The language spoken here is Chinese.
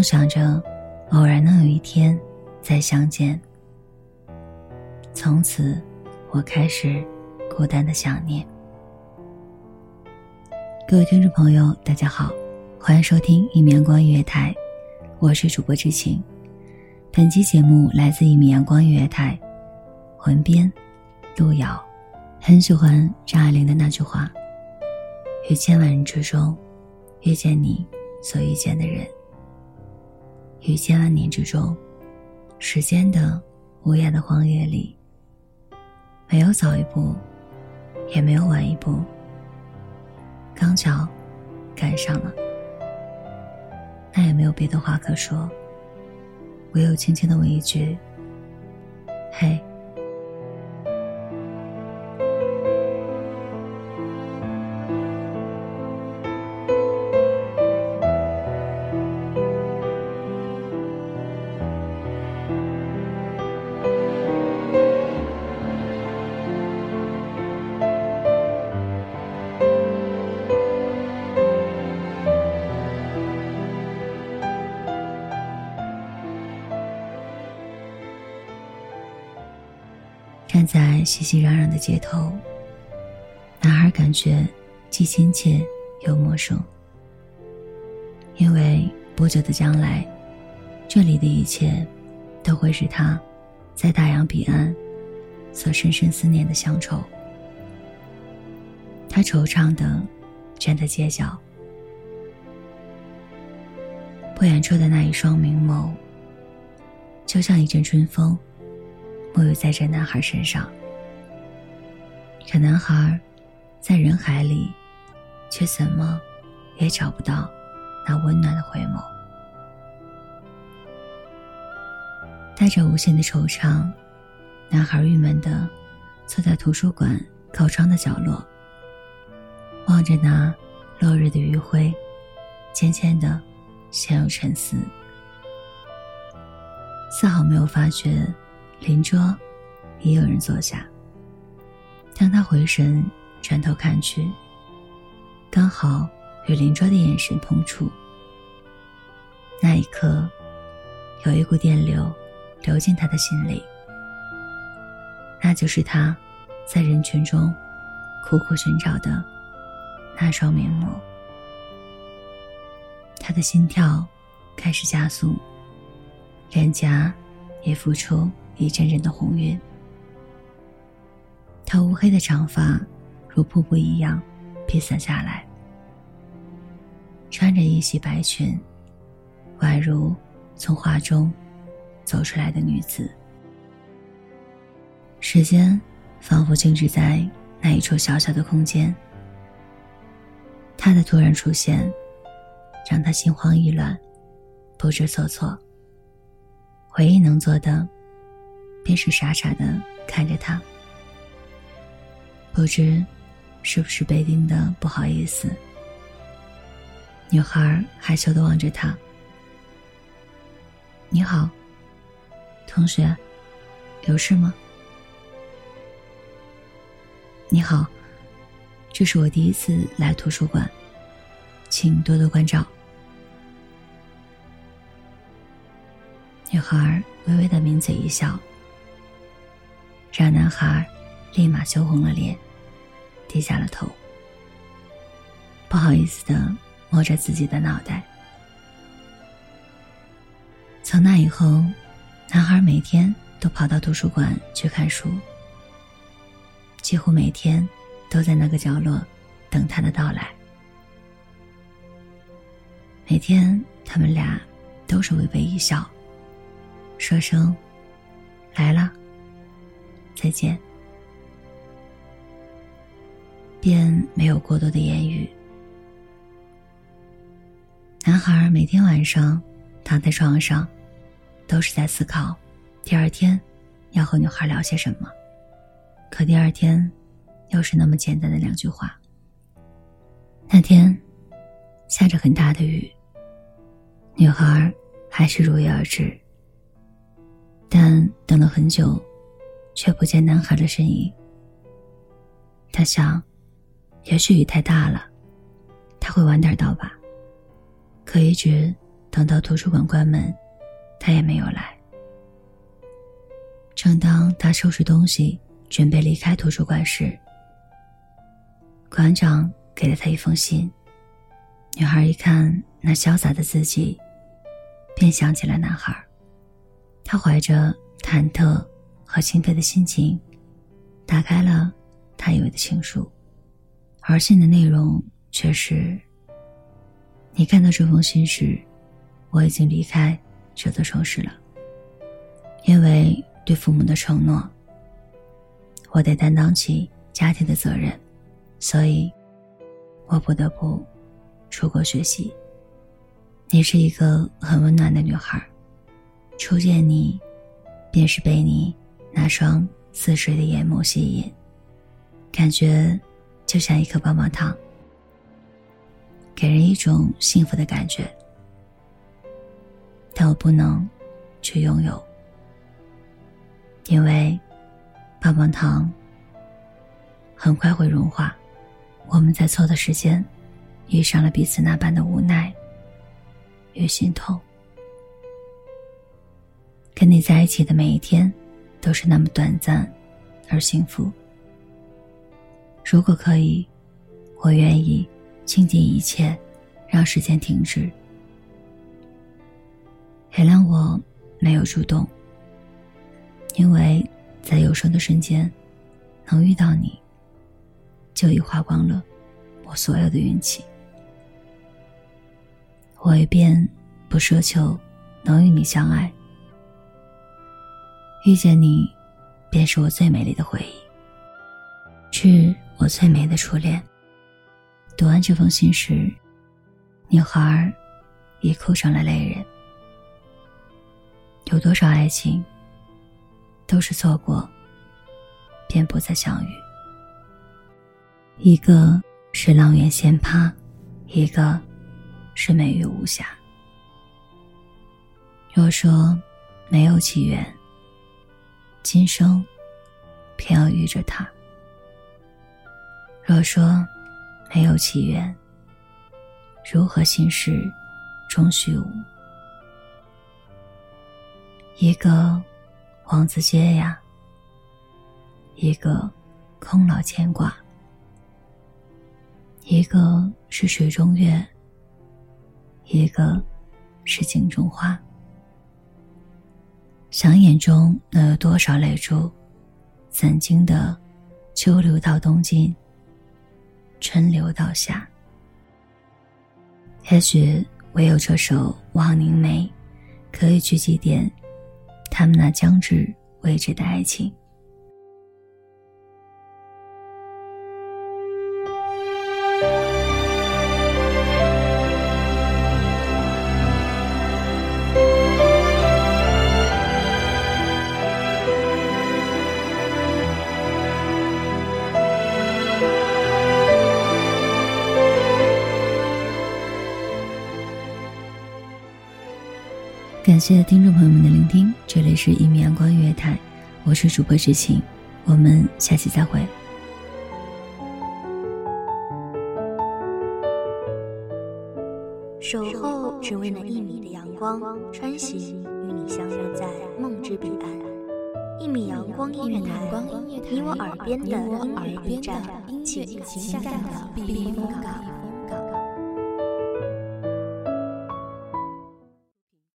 梦想着偶然能有一天再相见。从此，我开始孤单的想念。各位听众朋友，大家好，欢迎收听一米阳光音乐台，我是主播知晴。本期节目来自一米阳光音乐台，魂编路遥。很喜欢张爱玲的那句话：“于千万人之中，遇见你所遇见的人。”于千万年之中，时间的无涯的荒野里，没有早一步，也没有晚一步，刚巧赶上了。那也没有别的话可说，唯有轻轻的问一句：“嘿。”在熙熙攘攘的街头，男孩感觉既亲切又陌生。因为不久的将来，这里的一切都会是他在大洋彼岸所深深思念的乡愁。他惆怅的站在街角，不远处的那一双明眸，就像一阵春风。沐浴在这男孩身上，可男孩在人海里，却怎么也找不到那温暖的回眸。带着无限的惆怅，男孩郁闷的坐在图书馆靠窗的角落，望着那落日的余晖，渐渐的陷入沉思，丝毫没有发觉。邻桌也有人坐下。当他回神转头看去，刚好与邻桌的眼神碰触。那一刻，有一股电流流进他的心里。那就是他，在人群中苦苦寻找的那双面目。他的心跳开始加速，脸颊也浮出。一阵阵的红晕，他乌黑的长发如瀑布一样披散下来，穿着一袭白裙，宛如从画中走出来的女子。时间仿佛静止在那一处小小的空间，他的突然出现让他心慌意乱，不知所措。唯一能做的。便是傻傻的看着他，不知是不是被盯的不好意思。女孩害羞的望着他：“你好，同学，有事吗？”“你好，这是我第一次来图书馆，请多多关照。”女孩微微的抿嘴一笑。让男孩立马羞红了脸，低下了头，不好意思的摸着自己的脑袋。从那以后，男孩每天都跑到图书馆去看书，几乎每天都在那个角落等他的到来。每天他们俩都是微微一笑，说声“来了，再见”，便没有过多的言语。男孩每天晚上躺在床上，都是在思考第二天要和女孩聊些什么。可第二天，又是那么简单的两句话。那天下着很大的雨，女孩还是如约而至。但等了很久，却不见男孩的身影。他想，也许雨太大了，他会晚点到吧。可一直等到图书馆关门，他也没有来。正当他收拾东西准备离开图书馆时，馆长给了他一封信。女孩一看那潇洒的字迹，便想起了男孩。她怀着忐忑和兴奋的心情，打开了他以为的情书，而信的内容却是。你看到这封信时，我已经离开这座城市了。因为对父母的承诺，我得担当起家庭的责任，所以，我不得不出国学习。你是一个很温暖的女孩，初见你，便是被你那双似水的眼眸吸引，感觉就像一颗棒棒糖。给人一种幸福的感觉，但我不能去拥有，因为棒棒糖很快会融化。我们在错的时间遇上了彼此那般的无奈与心痛。跟你在一起的每一天都是那么短暂而幸福。如果可以，我愿意。倾尽一切，让时间停止。原谅我没有主动，因为在有生的瞬间，能遇到你，就已花光了我所有的运气。我一便不奢求能与你相爱。遇见你，便是我最美丽的回忆，致我最美的初恋。读完这封信时，女孩也哭成了泪人。有多少爱情，都是错过，便不再相遇。一个是阆苑仙葩，一个是美玉无瑕。若说没有奇缘，今生偏要遇着他。若说。没有奇缘，如何心事终虚无？一个王子街呀，一个空老牵挂，一个是水中月，一个是镜中花。想眼中能有多少泪珠？曾经的秋流到冬尽？春流到夏，也许唯有这首《望凝眉》，可以去祭奠他们那将至未知的爱情。感谢听众朋友们的聆听，这里是一米阳光音乐台，我是主播知晴，我们下期再会。守候只为那一米的阳光，穿行与你相约在梦之彼岸。一米阳光音乐台，你我耳边的音乐驿站，情感的避风港。